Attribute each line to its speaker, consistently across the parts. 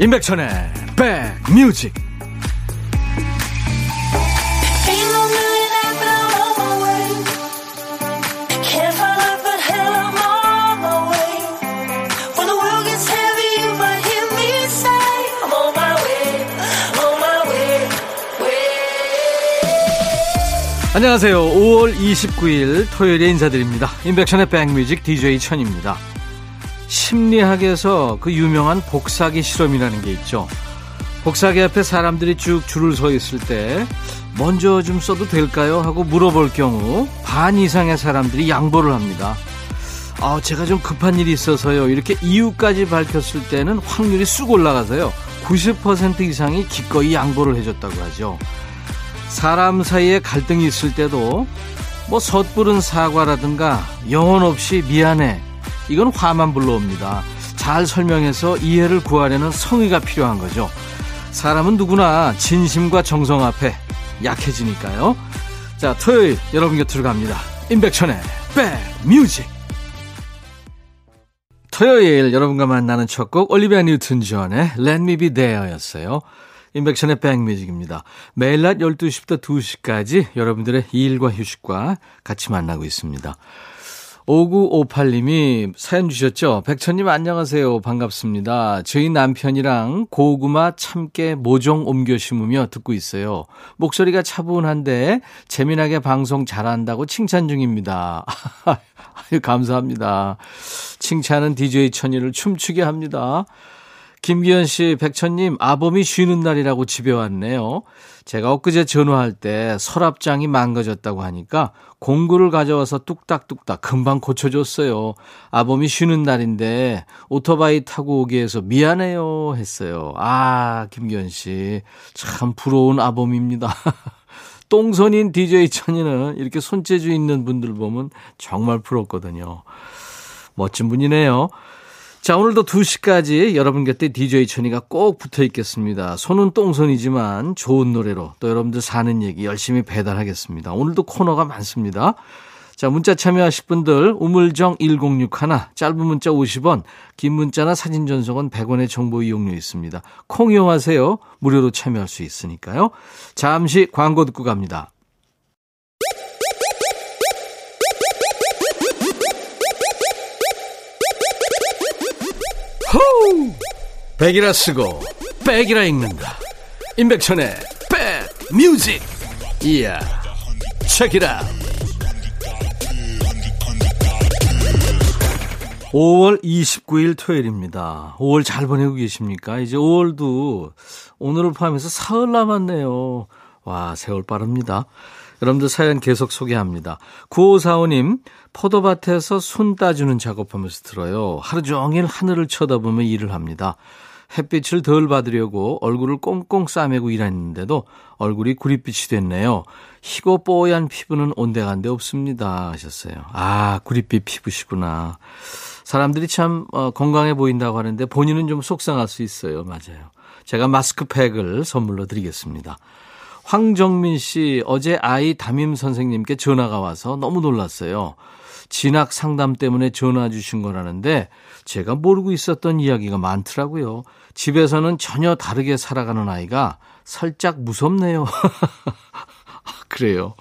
Speaker 1: 임백천의 백뮤직 안녕하세요. 5월 29일 토요일에 인사드립니다. 임백천의 백뮤직 DJ 천입니다. 심리학에서 그 유명한 복사기 실험이라는 게 있죠. 복사기 앞에 사람들이 쭉 줄을 서 있을 때 먼저 좀 써도 될까요? 하고 물어볼 경우 반 이상의 사람들이 양보를 합니다. 아, 제가 좀 급한 일이 있어서요. 이렇게 이유까지 밝혔을 때는 확률이 쑥 올라가서요. 90% 이상이 기꺼이 양보를 해줬다고 하죠. 사람 사이에 갈등이 있을 때도 뭐 섣부른 사과라든가 영혼 없이 미안해 이건 화만 불러옵니다. 잘 설명해서 이해를 구하려는 성의가 필요한 거죠. 사람은 누구나 진심과 정성 앞에 약해지니까요. 자, 토요일 여러분 곁으로 갑니다. 임백천의 백뮤직. 토요일 여러분과 만나는 첫 곡 올리비아 뉴튼 존의 Let Me Be There였어요. 임백천의 백뮤직입니다. 매일 낮 12시부터 2시까지 여러분들의 일과 휴식과 같이 만나고 있습니다. 5958님이 사연 주셨죠? 백천님 안녕하세요. 반갑습니다. 저희 남편이랑 고구마 참깨 모종 옮겨 심으며 듣고 있어요. 목소리가 차분한데 재미나게 방송 잘한다고 칭찬 중입니다. 감사합니다. 칭찬은 DJ 천이를 춤추게 합니다. 김기현 씨, 백천님, 아범이 쉬는 날이라고 집에 왔네요. 제가 엊그제 전화할 때 서랍장이 망가졌다고 하니까 공구를 가져와서 뚝딱뚝딱 금방 고쳐줬어요. 아범이 쉬는 날인데 오토바이 타고 오게 해서 미안해요 했어요. 아, 김기현 씨. 참 부러운 아범입니다. 똥손인 DJ 천이는 이렇게 손재주 있는 분들 보면 정말 부럽거든요. 멋진 분이네요. 자, 오늘도 2시까지 여러분 곁에 DJ 천이가 꼭 붙어 있겠습니다. 손은 똥손이지만 좋은 노래로 또 여러분들 사는 얘기 열심히 배달하겠습니다. 오늘도 코너가 많습니다. 자, 문자 참여하실 분들 우물정 1061 짧은 문자 50원, 긴 문자나 사진 전송은 100원의 정보 이용료 있습니다. 콩 이용하세요. 무료로 참여할 수 있으니까요. 잠시 광고 듣고 갑니다. 백이라 쓰고 백이라 읽는다. 임백천의 백 뮤직. 이야. 책이라. 5월 29일 토요일입니다. 5월 잘 보내고 계십니까? 이제 5월도 오늘을 포함해서 사흘 남았네요. 와, 세월 빠릅니다. 여러분들 사연 계속 소개합니다. 9545님, 포도밭에서 순 따주는 작업하면서 들어요. 하루 종일 하늘을 쳐다보며 일을 합니다. 햇빛을 덜 받으려고 얼굴을 꽁꽁 싸매고 일했는데도 얼굴이 구릿빛이 됐네요. 희고 뽀얀 피부는 온데간데 없습니다. 하셨어요. 아, 구릿빛 피부시구나. 사람들이 참 어, 건강해 보인다고 하는데 본인은 좀 속상할 수 있어요. 맞아요. 제가 마스크팩을 선물로 드리겠습니다. 황정민 씨, 어제 아이 담임 선생님께 전화가 와서 너무 놀랐어요. 진학 상담 때문에 전화 주신 거라는데 제가 모르고 있었던 이야기가 많더라고요. 집에서는 전혀 다르게 살아가는 아이가 살짝 무섭네요. 아, 그래요.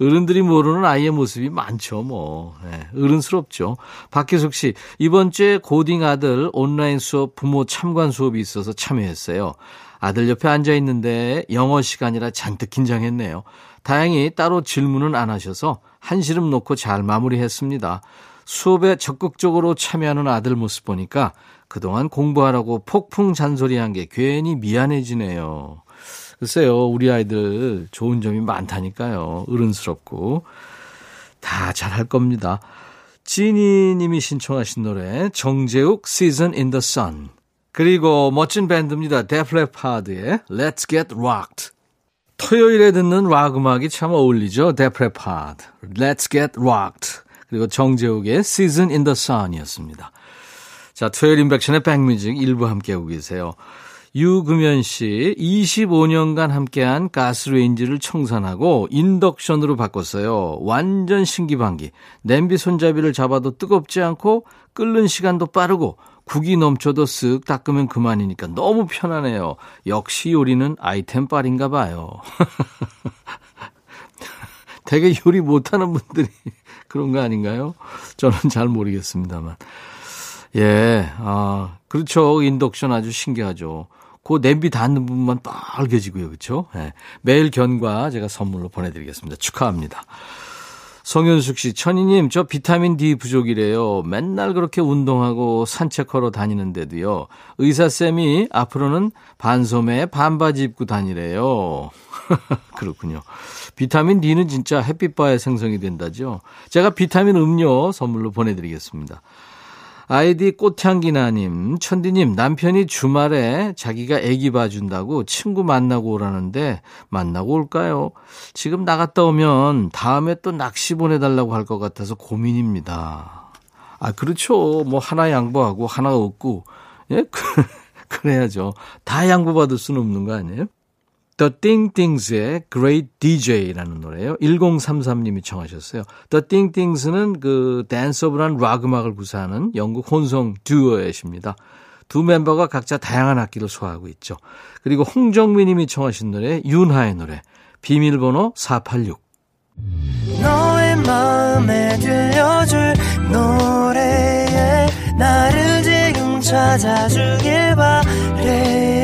Speaker 1: 어른들이 모르는 아이의 모습이 많죠, 뭐. 네, 어른스럽죠. 박혜숙 씨, 이번 주에 고딩 아들 온라인 수업 부모 참관 수업이 있어서 참여했어요. 아들 옆에 앉아 있는데 영어 시간이라 잔뜩 긴장했네요. 다행히 따로 질문은 안 하셔서 한시름 놓고 잘 마무리했습니다. 수업에 적극적으로 참여하는 아들 모습 보니까 그동안 공부하라고 폭풍 잔소리한 게 괜히 미안해지네요. 글쎄요, 우리 아이들 좋은 점이 많다니까요. 어른스럽고. 다 잘할 겁니다. 지니 님이 신청하신 노래, 정재욱 Season in the Sun. 그리고 멋진 밴드입니다. 데프 레파드의 Let's Get Rocked. 토요일에 듣는 락 음악이 참 어울리죠. 데프 레파드, Let's Get Rocked. 그리고 정재욱의 Season in the Sun이었습니다. 자, 토요일 인백션의 백뮤직 일부 함께하고 계세요. 유금연 씨, 25년간 함께한 가스레인지를 청산하고 인덕션으로 바꿨어요. 완전 신기반기. 냄비 손잡이를 잡아도 뜨겁지 않고 끓는 시간도 빠르고 국이 넘쳐도 쓱 닦으면 그만이니까 너무 편하네요. 역시 요리는 아이템 빨인가 봐요. 되게 요리 못하는 분들이 그런 거 아닌가요? 저는 잘 모르겠습니다만. 예, 아, 그렇죠. 인덕션 아주 신기하죠. 그 냄비 닿는 부분만 빨개지고요. 그렇죠? 예. 매일 견과 제가 선물로 보내드리겠습니다. 축하합니다. 성현숙 씨, 천희님, 저 비타민 D 부족이래요. 맨날 그렇게 운동하고 산책하러 다니는데도요. 의사쌤이 앞으로는 반소매에 반바지 입고 다니래요. 그렇군요. 비타민 D는 진짜 햇빛바에 생성이 된다죠. 제가 비타민 음료 선물로 보내드리겠습니다. 아이디 꽃향기나님, 천디님, 남편이 주말에 자기가 애기 봐준다고 친구 만나고 오라는데 만나고 올까요? 지금 나갔다 오면 다음에 또 낚시 보내달라고 할 것 같아서 고민입니다. 아, 그렇죠. 뭐 하나 양보하고 하나 얻고, 예? 그래야죠. 다 양보받을 수는 없는 거 아니에요? The Ding Dings의 Great DJ라는 노래예요. 1033님이 청하셨어요. The Ding Dings는 그 댄서블한 락 음악을 구사하는 영국 혼성 듀오엣입니다. 두 멤버가 각자 다양한 악기를 소화하고 있죠. 그리고 홍정민 님이 청하신 노래 윤하의 노래 비밀번호 486. 너의 마음에 들려줄 노래에 나를 지금 찾아주길 바래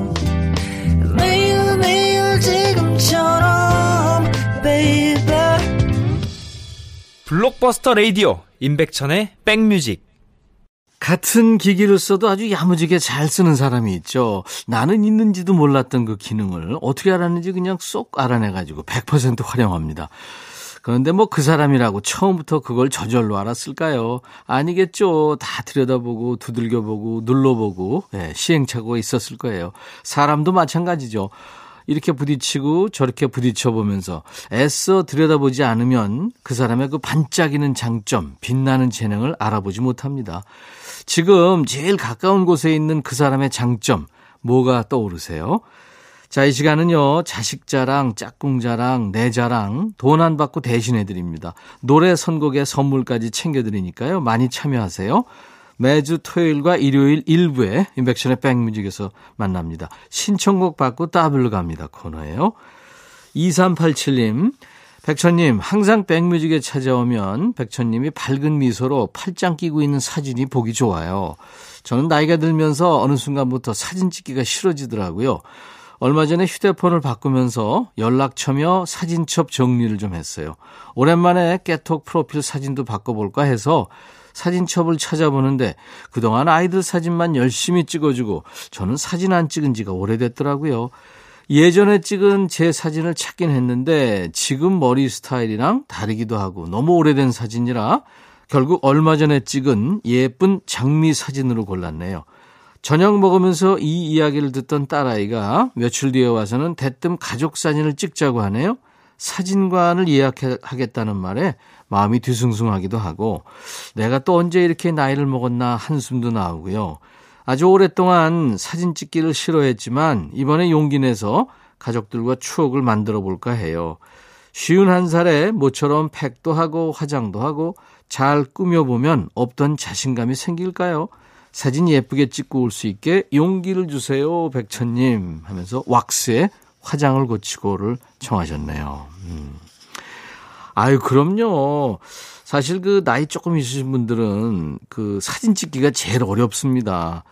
Speaker 1: 블록버스터 레이디오 임백천의 백뮤직 같은 기기를 써도 아주 야무지게 잘 쓰는 사람이 있죠. 나는 있는지도 몰랐던 그 기능을 어떻게 알았는지 그냥 쏙 알아내가지고 100% 활용합니다. 그런데 뭐 그 사람이라고 처음부터 그걸 저절로 알았을까요? 아니겠죠. 다 들여다보고 두들겨보고 눌러보고 네, 시행착오가 있었을 거예요. 사람도 마찬가지죠. 이렇게 부딪히고 저렇게 부딪혀 보면서 애써 들여다보지 않으면 그 사람의 그 반짝이는 장점, 빛나는 재능을 알아보지 못합니다. 지금 제일 가까운 곳에 있는 그 사람의 장점, 뭐가 떠오르세요? 자, 이 시간은요, 자식 자랑, 짝꿍 자랑, 내 자랑, 돈 안 받고 대신해 드립니다. 노래 선곡에 선물까지 챙겨드리니까요, 많이 참여하세요. 매주 토요일과 일요일 일부에 인백션의 백뮤직에서 만납니다. 신청곡 받고 따블로 갑니다 코너예요. 2387님, 백천님, 항상 백뮤직에 찾아오면 백천님이 밝은 미소로 팔짱 끼고 있는 사진이 보기 좋아요. 저는 나이가 들면서 어느 순간부터 사진 찍기가 싫어지더라고요. 얼마 전에 휴대폰을 바꾸면서 연락처며 사진첩 정리를 좀 했어요. 오랜만에 깨톡 프로필 사진도 바꿔볼까 해서 사진첩을 찾아보는데 그동안 아이들 사진만 열심히 찍어주고 저는 사진 안 찍은 지가 오래됐더라고요. 예전에 찍은 제 사진을 찾긴 했는데 지금 머리 스타일이랑 다르기도 하고 너무 오래된 사진이라 결국 얼마 전에 찍은 예쁜 장미 사진으로 골랐네요. 저녁 먹으면서 이 이야기를 듣던 딸아이가 며칠 뒤에 와서는 대뜸 가족 사진을 찍자고 하네요. 사진관을 예약하겠다는 말에 마음이 뒤숭숭하기도 하고 내가 또 언제 이렇게 나이를 먹었나 한숨도 나오고요. 아주 오랫동안 사진 찍기를 싫어했지만 이번에 용기 내서 가족들과 추억을 만들어 볼까 해요. 쉰한 살에 모처럼 팩도 하고 화장도 하고 잘 꾸며보면 없던 자신감이 생길까요? 사진 예쁘게 찍고 올 수 있게 용기를 주세요, 백천님 하면서 왁스의 화장을 고치고를 청하셨네요. 음. 아유, 그럼요. 사실 그 나이 조금 있으신 분들은 그 사진 찍기가 제일 어렵습니다.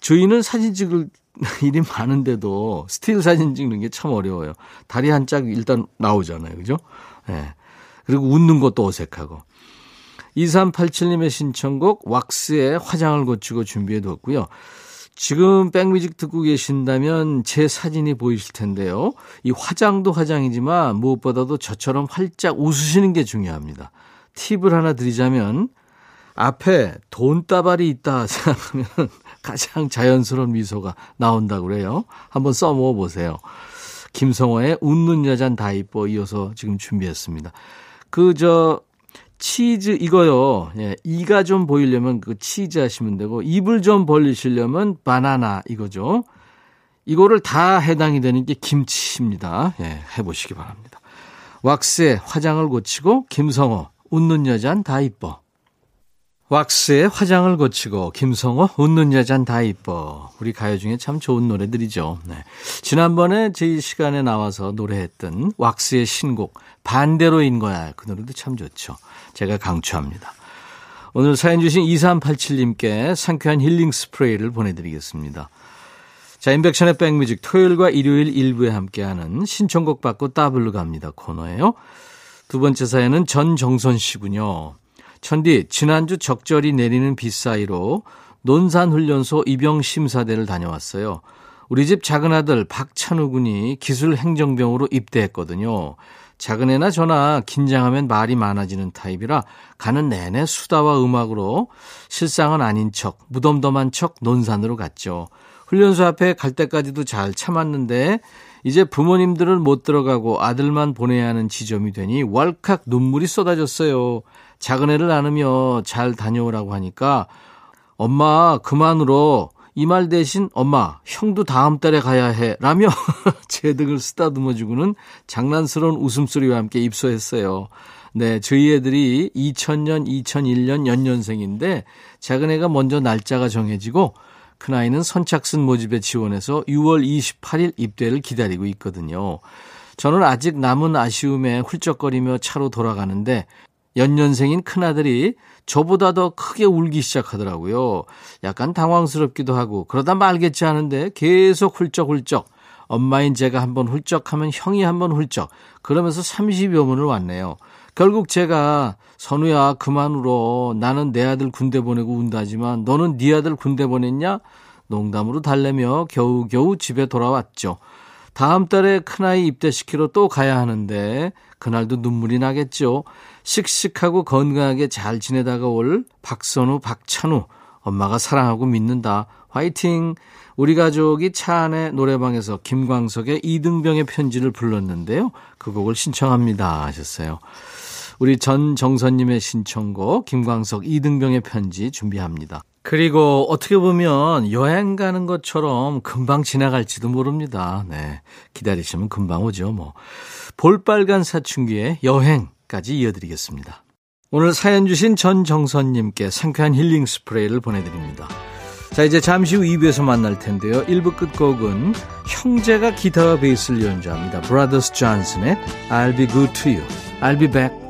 Speaker 1: 저희는 사진 찍을 일이 많은데도 스틸 사진 찍는 게 참 어려워요. 다리 한 짝 일단 나오잖아요. 그죠? 예. 네. 그리고 웃는 것도 어색하고. 2387님의 신청곡 왁스의 화장을 고치고 준비해 뒀고요. 지금 백뮤직 듣고 계신다면 제 사진이 보이실 텐데요. 이 화장도 화장이지만 무엇보다도 저처럼 활짝 웃으시는 게 중요합니다. 팁을 하나 드리자면 앞에 돈다발이 있다 생각하면 가장 자연스러운 미소가 나온다고 그래요. 한번 써먹어 보세요. 김성호의 웃는 여잔 다 이뻐 이어서 지금 준비했습니다. 그 저 치즈 이거요. 예, 이가 좀 보이려면 그 치즈 하시면 되고 입을 좀 벌리시려면 바나나 이거죠. 이거를 다 해당이 되는 게 김치입니다. 예, 해보시기 바랍니다. 왁스에 화장을 고치고 김성호 웃는 여잔 다 이뻐. 왁스에 화장을 고치고 김성호 웃는 여잔 다 이뻐. 우리 가요 중에 참 좋은 노래들이죠. 네. 지난번에 저희 시간에 나와서 노래했던 왁스의 신곡 반대로인 거야. 그 노래도 참 좋죠. 제가 강추합니다. 오늘 사연 주신 2387님께 상쾌한 힐링 스프레이를 보내드리겠습니다. 자, 인백션의 백뮤직 토요일과 일요일 일부에 함께하는 신청곡 받고 따블로 갑니다 코너예요. 두 번째 사연은 전정선 씨군요. 천디, 지난주 적절히 내리는 비 사이로 논산훈련소 입영심사대를 다녀왔어요. 우리 집 작은 아들 박찬우 군이 기술 행정병으로 입대했거든요. 작은 애나 저나 긴장하면 말이 많아지는 타입이라 가는 내내 수다와 음악으로 실상은 아닌 척, 무덤덤한 척 논산으로 갔죠. 훈련소 앞에 갈 때까지도 잘 참았는데 이제 부모님들은 못 들어가고 아들만 보내야 하는 지점이 되니 왈칵 눈물이 쏟아졌어요. 작은 애를 안으며 잘 다녀오라고 하니까 엄마 그만 울어. 이 말 대신 엄마 형도 다음 달에 가야 해 라며 제 등을 쓰다듬어 주고는 장난스러운 웃음소리와 함께 입소했어요. 네, 저희 애들이 2000년, 2001년 연년생인데 작은 애가 먼저 날짜가 정해지고 큰아이는 선착순 모집에 지원해서 6월 28일 입대를 기다리고 있거든요. 저는 아직 남은 아쉬움에 훌쩍거리며 차로 돌아가는데 연년생인 큰아들이 저보다 더 크게 울기 시작하더라고요. 약간 당황스럽기도 하고 그러다 말겠지 하는데 계속 훌쩍훌쩍 엄마인 제가 한번 훌쩍하면 형이 한번 훌쩍 그러면서 30여 분을 왔네요. 결국 제가 선우야 그만 울어 나는 내 아들 군대 보내고 운다지만 너는 네 아들 군대 보냈냐? 농담으로 달래며 겨우겨우 집에 돌아왔죠. 다음 달에 큰아이 입대시키러 또 가야 하는데 그날도 눈물이 나겠죠. 씩씩하고 건강하게 잘 지내다가 올 박선우, 박찬우 엄마가 사랑하고 믿는다. 화이팅! 우리 가족이 차 안에 노래방에서 김광석의 이등병의 편지를 불렀는데요. 그 곡을 신청합니다 하셨어요. 우리 전정선님의 신청곡 김광석 이등병의 편지 준비합니다. 그리고 어떻게 보면 여행 가는 것처럼 금방 지나갈지도 모릅니다. 네. 기다리시면 금방 오죠, 뭐. 볼빨간 사춘기의 여행까지 이어드리겠습니다. 오늘 사연 주신 전정선님께 상쾌한 힐링 스프레이를 보내드립니다. 자, 이제 잠시 후 2부에서 만날 텐데요. 1부 끝곡은 형제가 기타와 베이스를 연주합니다. 브라더스 존슨의 I'll be good to you. I'll be back.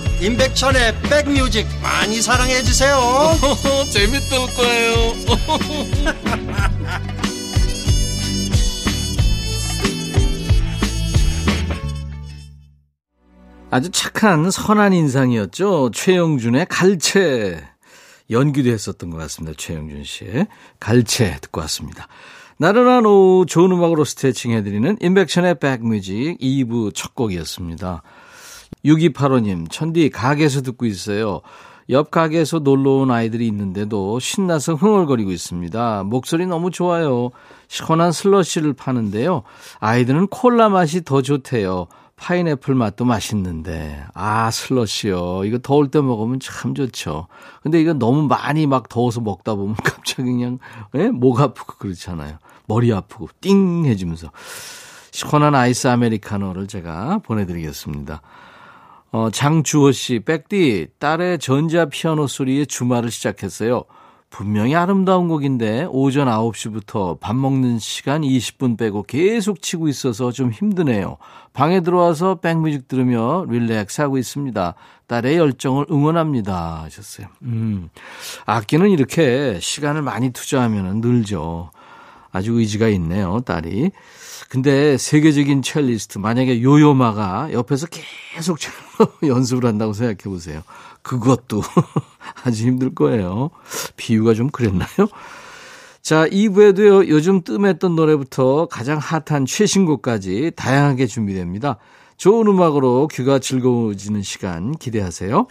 Speaker 2: 임백천의 백뮤직 많이 사랑해 주세요.
Speaker 1: 재밌을 거예요. 아주 착한 선한 인상이었죠. 최영준의 갈채. 연기도 했었던 것 같습니다. 최영준 씨의 갈채 듣고 왔습니다. 나른한 오후 좋은 음악으로 스트레칭 해드리는 인백션의 백뮤직 2부 첫 곡이었습니다. 6285님, 천디 가게에서 듣고 있어요. 옆 가게에서 놀러 온 아이들이 있는데도 신나서 흥얼거리고 있습니다. 목소리 너무 좋아요. 시원한 슬러시를 파는데요. 아이들은 콜라 맛이 더 좋대요. 파인애플 맛도 맛있는데. 아, 슬러시요. 이거 더울 때 먹으면 참 좋죠. 근데 이거 너무 많이 막 더워서 먹다 보면 갑자기 그냥, 예? 목 아프고 그렇잖아요. 머리 아프고 띵 해지면서. 시원한 아이스 아메리카노를 제가 보내드리겠습니다. 어, 장주호 씨, 백디, 딸의 전자 피아노 소리에 주말을 시작했어요. 분명히 아름다운 곡인데 오전 9시부터 밥 먹는 시간 20분 빼고 계속 치고 있어서 좀 힘드네요. 방에 들어와서 백뮤직 들으며 relax 하고 있습니다. 딸의 열정을 응원합니다. 하셨어요. 음. 악기는 이렇게 시간을 많이 투자하면 늘죠. 아주 의지가 있네요, 딸이. 근데 세계적인 첼리스트, 만약에 요요마가 옆에서 계속 연습을 한다고 생각해 보세요. 그것도 아주 힘들 거예요. 비유가 좀 그랬나요? 자, 2부에도요, 요즘 뜸했던 노래부터 가장 핫한 최신곡까지 다양하게 준비됩니다. 좋은 음악으로 귀가 즐거워지는 시간 기대하세요.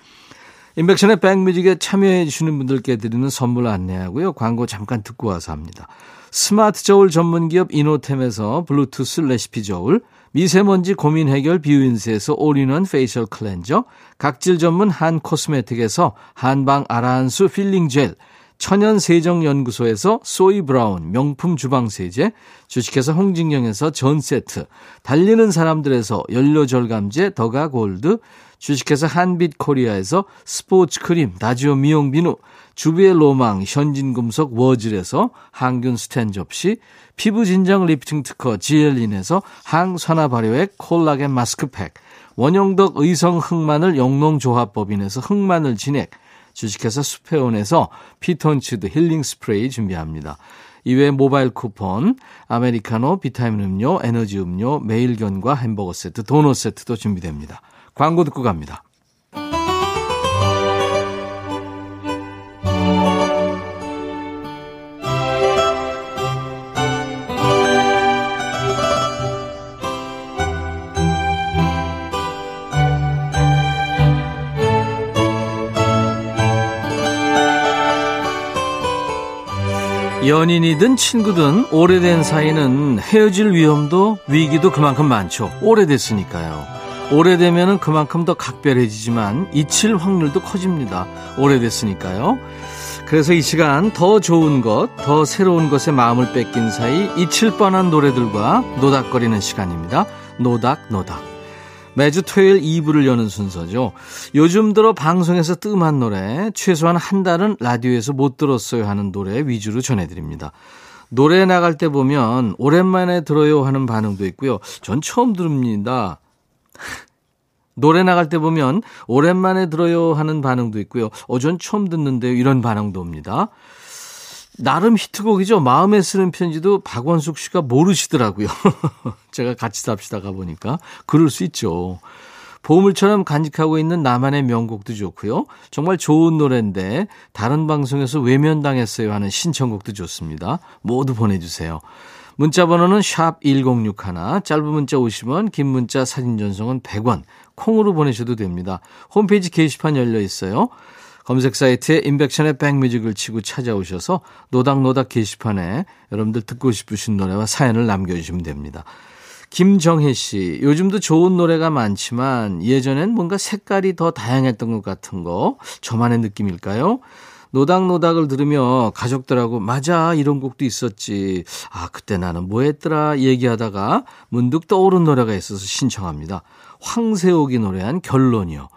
Speaker 1: 인백션의 백뮤직에 참여해 주시는 분들께 드리는 선물 안내하고요. 광고 잠깐 듣고 와서 합니다. 스마트 저울 전문 기업 이노템에서 블루투스 레시피 저울, 미세먼지 고민 해결 뷰인스에서 all-in-one facial cleanser, 각질 전문 한 코스메틱에서 한방 아라한수 필링 젤, 천연 세정 연구소에서 소이 브라운 명품 주방 세제, 주식회사 홍진경에서 전 세트, 달리는 사람들에서 연료 절감제 더가 골드, 주식회사 한빛 코리아에서 스포츠 크림 다지오 미용 비누, 주비의 로망 현진금속 워즐에서 항균 스텐 접시, 피부 진정 리프팅 특허 지엘린에서 항산화 발효액 콜라겐 마스크팩, 원형덕 의성 흑마늘 영농조합법인에서 흑마늘 진액, 주식회사 수페온에서 피톤치드 힐링 스프레이 준비합니다. 이외에 모바일 쿠폰, 아메리카노, 비타민 음료, 에너지 음료, 매일견과 햄버거 세트, 도넛 세트도 준비됩니다. 광고 듣고 갑니다. 연인이든 친구든 오래된 사이는 헤어질 위험도 위기도 그만큼 많죠. 오래됐으니까요. 오래되면 그만큼 더 각별해지지만 잊힐 확률도 커집니다. 오래됐으니까요. 그래서 이 시간 더 좋은 것, 더 새로운 것에 마음을 뺏긴 사이 잊힐 뻔한 노래들과 노닥거리는 시간입니다. 노닥 노닥. 매주 토요일 2부를 여는 순서죠. 요즘 들어 방송에서 뜸한 노래, 최소한 한 달은 라디오에서 못 들었어요 하는 노래 위주로 전해드립니다. 노래 나갈 때 보면 오랜만에 들어요 하는 반응도 있고요. 전 처음 들읍니다. 노래 나갈 때 보면 오랜만에 들어요 하는 반응도 있고요. 어, 전 처음 듣는데요. 이런 반응도 옵니다. 나름 히트곡이죠. 마음에 쓰는 편지도 박원숙 씨가 모르시더라고요. 제가 같이 삽시다 가보니까. 그럴 수 있죠. 보물처럼 간직하고 있는 나만의 명곡도 좋고요. 정말 좋은 노래인데 다른 방송에서 외면당했어요 하는 신청곡도 좋습니다. 모두 보내주세요. 문자 번호는 샵 1061, 짧은 문자 50원, 긴 문자 사진 전송은 100원, 콩으로 보내셔도 됩니다. 홈페이지 게시판 열려 있어요. 검색 사이트에 인백션의 백뮤직을 치고 찾아오셔서 노닥노닥 게시판에 여러분들 듣고 싶으신 노래와 사연을 남겨주시면 됩니다. 김정혜 씨, 요즘도 좋은 노래가 많지만 예전엔 뭔가 색깔이 더 다양했던 것 같은 거, 저만의 느낌일까요? 노닥노닥을 들으며 가족들하고 맞아 이런 곡도 있었지. 아 그때 나는 뭐 했더라 얘기하다가 문득 떠오른 노래가 있어서 신청합니다. 황세옥이 노래한 결론이요.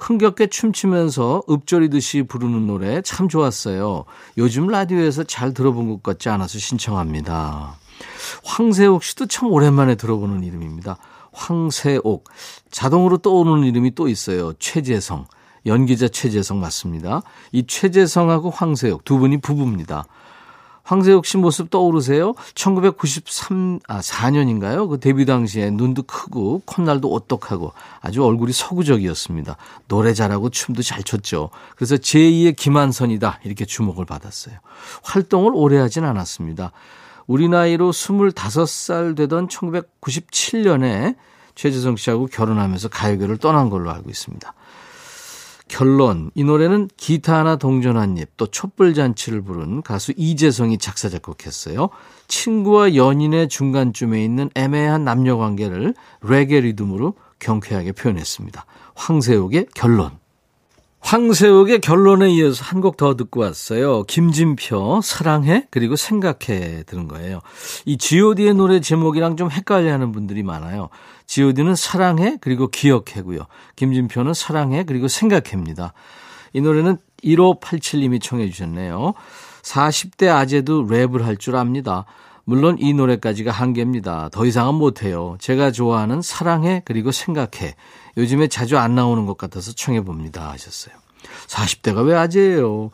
Speaker 1: 흥겹게 춤추면서 읍조리듯이 부르는 노래 참 좋았어요. 요즘 라디오에서 잘 들어본 것 같지 않아서 신청합니다. 황세옥 씨도 참 오랜만에 들어보는 이름입니다. 황세옥. 자동으로 떠오르는 이름이 또 있어요. 최재성. 연기자 최재성 맞습니다. 이 최재성하고 황세옥 두 분이 부부입니다. 황세혁 씨 모습 떠오르세요? 1993, 아, 4년인가요? 그 데뷔 당시에 눈도 크고 콧날도 오똑하고 아주 얼굴이 서구적이었습니다. 노래 잘하고 춤도 잘 췄죠. 그래서 제2의 김한선이다. 이렇게 주목을 받았어요. 활동을 오래 하진 않았습니다. 우리 나이로 25살 되던 1997년에 최재성 씨하고 결혼하면서 가요계를 떠난 걸로 알고 있습니다. 결론. 이 노래는 기타 하나 동전 한 입, 또 촛불 잔치를 부른 가수 이재성이 작사, 작곡했어요. 친구와 연인의 중간쯤에 있는 애매한 남녀 관계를 레게 리듬으로 경쾌하게 표현했습니다. 황세옥의 결론. 황세옥의 결론에 이어서 한 곡 더 듣고 왔어요. 김진표 사랑해 그리고 생각해 들은 거예요. 이 G.O.D의 노래 제목이랑 좀 헷갈려 하는 분들이 많아요. G.O.D는 사랑해 그리고 기억해고요. 김진표는 사랑해 그리고 생각해입니다. 이 노래는 1587님이 청해 주셨네요. 40대 아재도 랩을 할 줄 압니다. 물론 이 노래까지가 한계입니다. 더 이상은 못해요. 제가 좋아하는 사랑해 그리고 생각해. 요즘에 자주 안 나오는 것 같아서 청해봅니다 하셨어요. 40대가 왜 아재예요?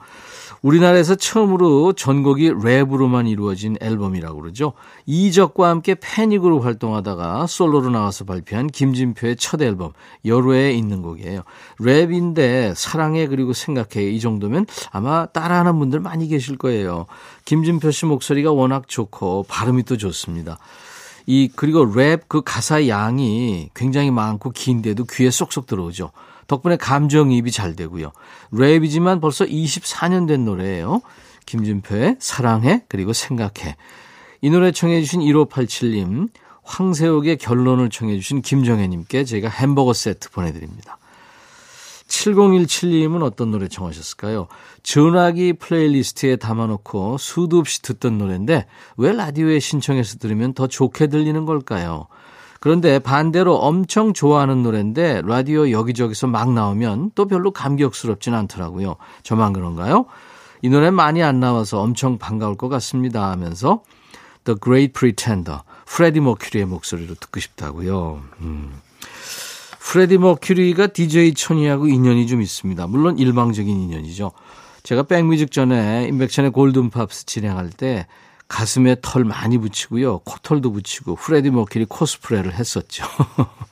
Speaker 1: 우리나라에서 처음으로 전곡이 랩으로만 이루어진 앨범이라고 그러죠. 이적과 함께 패닉으로 활동하다가 솔로로 나와서 발표한 김진표의 첫 앨범 열외에 있는 곡이에요. 랩인데 사랑해 그리고 생각해 이 정도면 아마 따라하는 분들 많이 계실 거예요. 김진표 씨 목소리가 워낙 좋고 발음이 또 좋습니다. 이 그리고 랩 그 가사 양이 굉장히 많고 긴데도 귀에 쏙쏙 들어오죠. 덕분에 감정이입이 잘 되고요. 랩이지만 벌써 24년 된 노래예요. 김진표의 사랑해 그리고 생각해. 이 노래 청해 주신 1587님, 황세옥의 결론을 청해 주신 김정혜님께 제가 햄버거 세트 보내드립니다. 7017님은 어떤 노래 청하셨을까요? 전화기 플레이리스트에 담아놓고 수도 없이 듣던 노래인데 왜 라디오에 신청해서 들으면 더 좋게 들리는 걸까요? 그런데 반대로 엄청 좋아하는 노래인데 라디오 여기저기서 막 나오면 또 별로 감격스럽진 않더라고요. 저만 그런가요? 이 노래 많이 안 나와서 엄청 반가울 것 같습니다 하면서 The Great Pretender, 프레디 머큐리의 목소리로 듣고 싶다고요. 음. 프레디 머큐리가 DJ 천이하고 인연이 좀 있습니다. 물론 일방적인 인연이죠. 제가 백뮤직 전에 임백천의 골든팝스 진행할 때 가슴에 털 많이 붙이고요. 코털도 붙이고 프레디 머큐리 코스프레를 했었죠.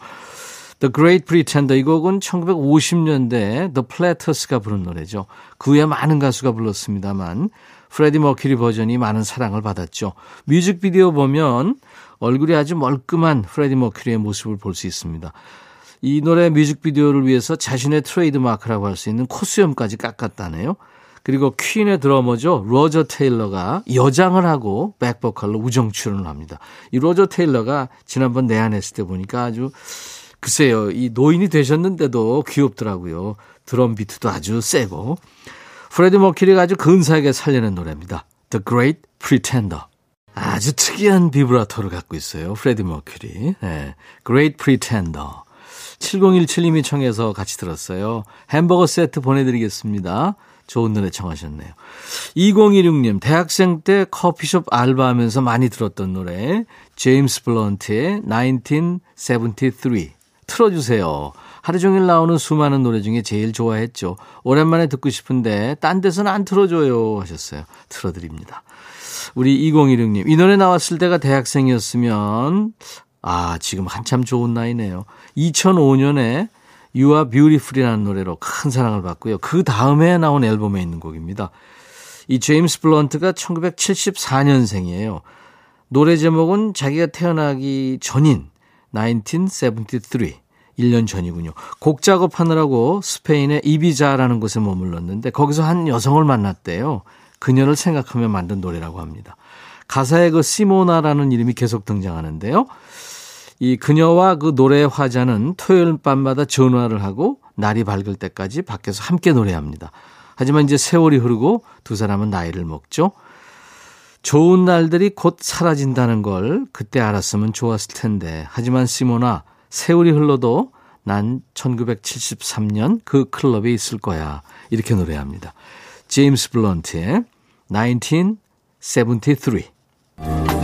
Speaker 1: The Great Pretender 이 곡은 1950년대 The Platters가 부른 노래죠. 그 후에 많은 가수가 불렀습니다만 프레디 머큐리 버전이 많은 사랑을 받았죠. 뮤직비디오 보면 얼굴이 아주 멀끔한 프레디 머큐리의 모습을 볼 수 있습니다. 이 노래 뮤직비디오를 위해서 자신의 트레이드 마크라고 할 수 있는 콧수염까지 깎았다네요. 그리고 퀸의 드러머죠. 로저 테일러가 여장을 하고 백보컬로 우정 출연을 합니다. 이 로저 테일러가 지난번 내한했을 때 보니까 아주 글쎄요. 이 노인이 되셨는데도 귀엽더라고요. 드럼 비트도 아주 세고. 프레디 머큐리가 아주 근사하게 살리는 노래입니다. The Great Pretender. 아주 특이한 비브라토를 갖고 있어요. 프레디 머큐리. 네. Great Pretender. 7017님이 청해서 같이 들었어요. 햄버거 세트 보내드리겠습니다. 좋은 노래 청하셨네요. 2016님, 대학생 때 커피숍 알바하면서 많이 들었던 노래, 제임스 블런트의 1973. 틀어주세요. 하루 종일 나오는 수많은 노래 중에 제일 좋아했죠. 오랜만에 듣고 싶은데, 딴 데서는 안 틀어줘요. 하셨어요. 틀어드립니다. 우리 2016님, 이 노래 나왔을 때가 대학생이었으면, 아, 지금 한참 좋은 나이네요. 2005년에 You Are Beautiful이라는 노래로 큰 사랑을 받고요. 그 다음에 나온 앨범에 있는 곡입니다. 이 제임스 블런트가 1974년생이에요. 노래 제목은 자기가 태어나기 전인 1973. 1년 전이군요. 곡 작업하느라고 스페인의 이비자라는 곳에 머물렀는데 거기서 한 여성을 만났대요. 그녀를 생각하며 만든 노래라고 합니다. 가사에 그 시모나라는 이름이 계속 등장하는데요. 이 그녀와 그 노래의 화자는 토요일 밤마다 전화를 하고 날이 밝을 때까지 밖에서 함께 노래합니다. 하지만 이제 세월이 흐르고 두 사람은 나이를 먹죠. 좋은 날들이 곧 사라진다는 걸 그때 알았으면 좋았을 텐데. 하지만 시모나, 세월이 흘러도 난 1973년 그 클럽에 있을 거야. 이렇게 노래합니다. 제임스 블런트의 1973.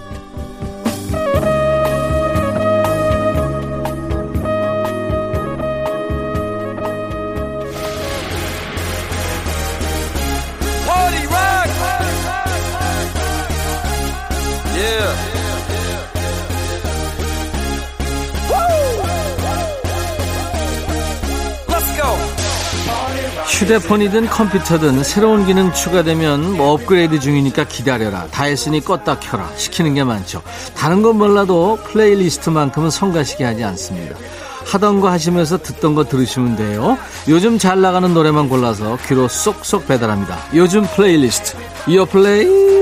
Speaker 1: 휴대폰이든 컴퓨터든 새로운 기능 추가되면 뭐 업그레이드 중이니까 기다려라. 다 했으니 껐다 켜라. 시키는 게 많죠. 다른 건 몰라도 플레이리스트만큼은 성가시게 하지 않습니다. 하던 거 하시면서 듣던 거 들으시면 돼요. 요즘 잘 나가는 노래만 골라서 귀로 쏙쏙 배달합니다. 요즘 플레이리스트. 요플레이.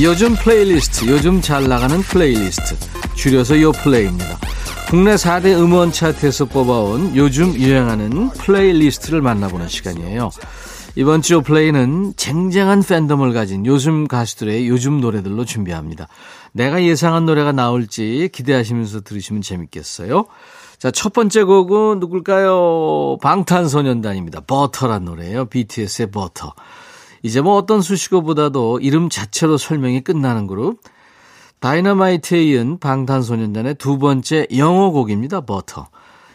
Speaker 1: 요즘 플레이리스트, 요즘 잘 나가는 플레이리스트, 줄여서 요플레이입니다. 국내 4대 음원 차트에서 뽑아온 요즘 유행하는 플레이리스트를 만나보는 시간이에요. 이번 주 플레이는 쟁쟁한 팬덤을 가진 요즘 가수들의 요즘 노래들로 준비합니다. 내가 예상한 노래가 나올지 기대하시면서 들으시면 재밌겠어요. 자, 첫 번째 곡은 누굴까요? 방탄소년단입니다. 버터란 노래예요. BTS의 버터. 이제 뭐 어떤 수식어보다도 이름 자체로 설명이 끝나는 그룹. 다이너마이트에 이은 방탄소년단의 두 번째 영어 곡입니다. 버터.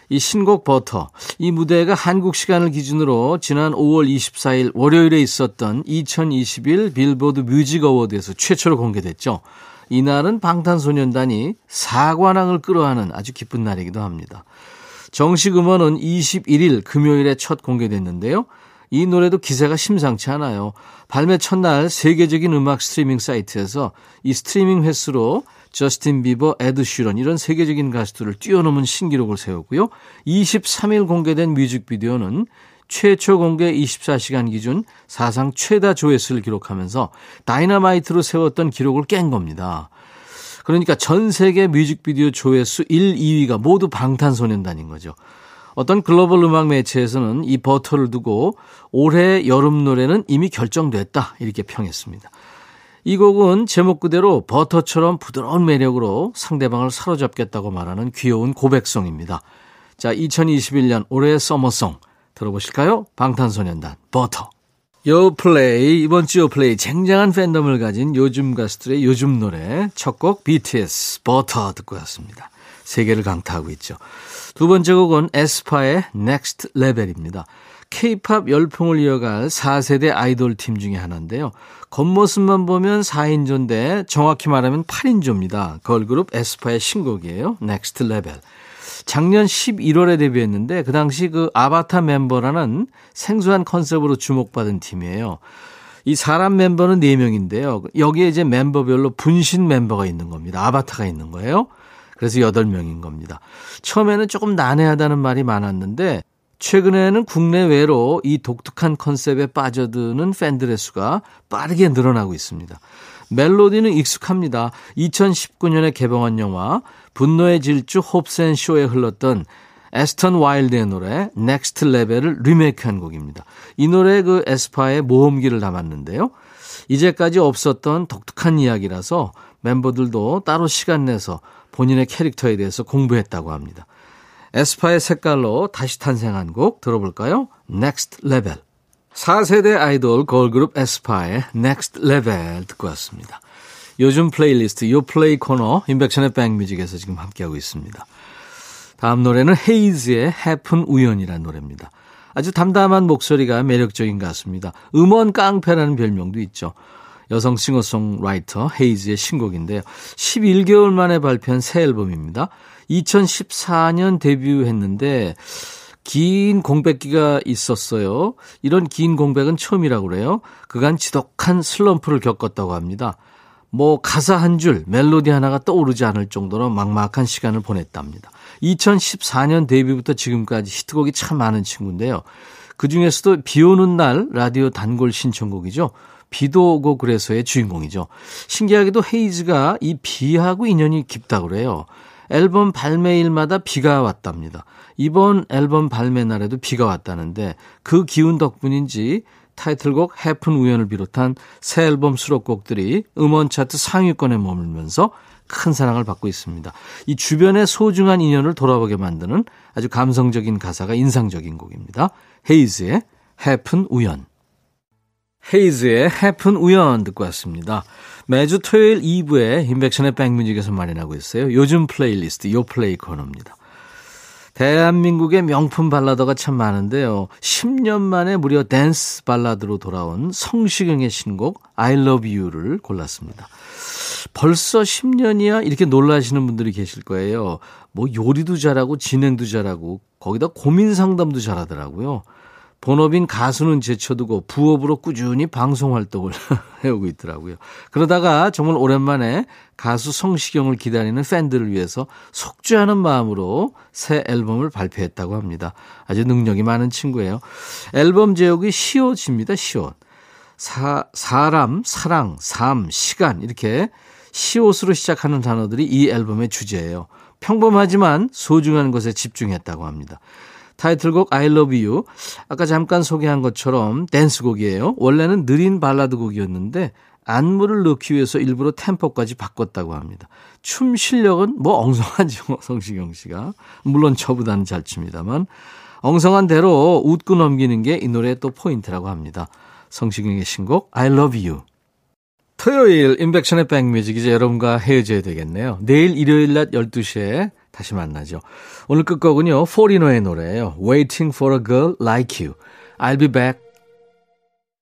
Speaker 1: 이 신곡 버터. 이 무대가 한국 시간을 기준으로 지난 5월 24일 월요일에 있었던 2021 빌보드 뮤직 어워드에서 최초로 공개됐죠. 이날은 방탄소년단이 사관왕을 끌어안은 아주 기쁜 날이기도 합니다. 정식 음원은 21일 금요일에 첫 공개됐는데요. 이 노래도 기세가 심상치 않아요. 발매 첫날 세계적인 음악 스트리밍 사이트에서 이 스트리밍 횟수로 저스틴 비버, 에드 시런 이런 세계적인 가수들을 뛰어넘은 신기록을 세웠고요. 23일 공개된 뮤직비디오는 최초 공개 24시간 기준 사상 최다 조회수를 기록하면서 다이너마이트로 세웠던 기록을 깬 겁니다. 그러니까 전 세계 뮤직비디오 조회수 1, 2위가 모두 방탄소년단인 거죠. 어떤 글로벌 음악 매체에서는 이 버터를 두고 올해 여름 노래는 이미 결정됐다 이렇게 평했습니다. 이 곡은 제목 그대로 버터처럼 부드러운 매력으로 상대방을 사로잡겠다고 말하는 귀여운 고백송입니다. 자, 2021년 올해의 서머송 들어보실까요? 방탄소년단 버터. 요플레이 이번 주 요플레이 쟁쟁한 팬덤을 가진 요즘 가수들의 요즘 노래 첫 곡 BTS 버터 듣고 왔습니다. 세계를 강타하고 있죠. 두 번째 곡은 에스파의 Next Level입니다. K-팝 열풍을 이어갈 4세대 아이돌 팀 중에 하나인데요. 겉모습만 보면 4인조인데 정확히 말하면 8인조입니다. 걸그룹 에스파의 신곡이에요. Next Level. 작년 11월에 데뷔했는데 그 당시 그 아바타 멤버라는 생소한 컨셉으로 주목받은 팀이에요. 이 사람 멤버는 4명인데요. 여기에 이제 멤버별로 분신 멤버가 있는 겁니다. 아바타가 있는 거예요. 그래서 8명인 겁니다. 처음에는 조금 난해하다는 말이 많았는데 최근에는 국내외로 이 독특한 컨셉에 빠져드는 팬들의 수가 빠르게 늘어나고 있습니다. 멜로디는 익숙합니다. 2019년에 개봉한 영화 분노의 질주 홉스 앤 쇼에 흘렀던 애스턴 와일드의 노래 Next Level을 리메이크한 곡입니다. 이 노래 그 에스파의 모험기를 담았는데요. 이제까지 없었던 독특한 이야기라서 멤버들도 따로 시간 내서 본인의 캐릭터에 대해서 공부했다고 합니다. 에스파의 색깔로 다시 탄생한 곡 들어볼까요? Next Level. 4세대 아이돌 걸그룹 에스파의 Next Level 듣고 왔습니다. 요즘 플레이리스트 요플레이 코너 임백천의 백뮤직에서 지금 함께하고 있습니다. 다음 노래는 헤이즈의 헤픈 우연이라는 노래입니다. 아주 담담한 목소리가 매력적인 가수입니다. 음원 깡패라는 별명도 있죠. 여성 싱어송라이터 헤이즈의 신곡인데요. 11개월 만에 발표한 새 앨범입니다. 2014년 데뷔했는데 긴 공백기가 있었어요. 이런 긴 공백은 처음이라고 그래요. 그간 지독한 슬럼프를 겪었다고 합니다. 뭐 가사 한 줄, 멜로디 하나가 떠오르지 않을 정도로 막막한 시간을 보냈답니다. 2014년 데뷔부터 지금까지 히트곡이 참 많은 친구인데요. 그 중에서도 비 오는 날 라디오 단골 신청곡이죠. 비도 오고 그래서의 주인공이죠. 신기하게도 헤이즈가 이 비하고 인연이 깊다고 그래요. 앨범 발매일마다 비가 왔답니다. 이번 앨범 발매 날에도 비가 왔다는데 그 기운 덕분인지 타이틀곡 해픈 우연을 비롯한 새 앨범 수록곡들이 음원 차트 상위권에 머물면서 큰 사랑을 받고 있습니다. 이 주변의 소중한 인연을 돌아보게 만드는 아주 감성적인 가사가 인상적인 곡입니다. 헤이즈의 헤픈 우연. 헤이즈의 헤픈 우연 듣고 왔습니다. 매주 토요일 2부에 임백천의 백뮤직에서 마련하고 있어요. 요즘 플레이리스트 요플레이 코너입니다. 대한민국의 명품 발라더가 참 많은데요. 10년 만에 무려 댄스 발라드로 돌아온 성시경의 신곡 I Love You를 골랐습니다. 벌써 10년이야 이렇게 놀라시는 분들이 계실 거예요. 뭐 요리도 잘하고 진행도 잘하고 거기다 고민 상담도 잘하더라고요. 본업인 가수는 제쳐두고 부업으로 꾸준히 방송 활동을 해오고 있더라고요. 그러다가 정말 오랜만에 가수 성시경을 기다리는 팬들을 위해서 속죄하는 마음으로 새 앨범을 발표했다고 합니다. 아주 능력이 많은 친구예요. 앨범 제목이 시옷입니다. 시옷. 사, 사람, 사랑, 삶, 시간 이렇게 시옷으로 시작하는 단어들이 이 앨범의 주제예요. 평범하지만 소중한 것에 집중했다고 합니다. 타이틀곡 I Love You 아까 잠깐 소개한 것처럼 댄스곡이에요. 원래는 느린 발라드 곡이었는데 안무를 넣기 위해서 일부러 템포까지 바꿨다고 합니다. 춤 실력은 뭐 엉성하죠. 성시경 씨가. 물론 저보다는 잘 춥니다만 엉성한 대로 웃고 넘기는 게 이 노래의 또 포인트라고 합니다. 성시경의 신곡 I Love You. 토요일 인백션의 백뮤직 이제 여러분과 헤어져야 되겠네요. 내일 일요일 낮 12시에 다시 만나죠. 오늘 끝곡은요. 포리노의 노래예요. Waiting for a girl like you. I'll be back.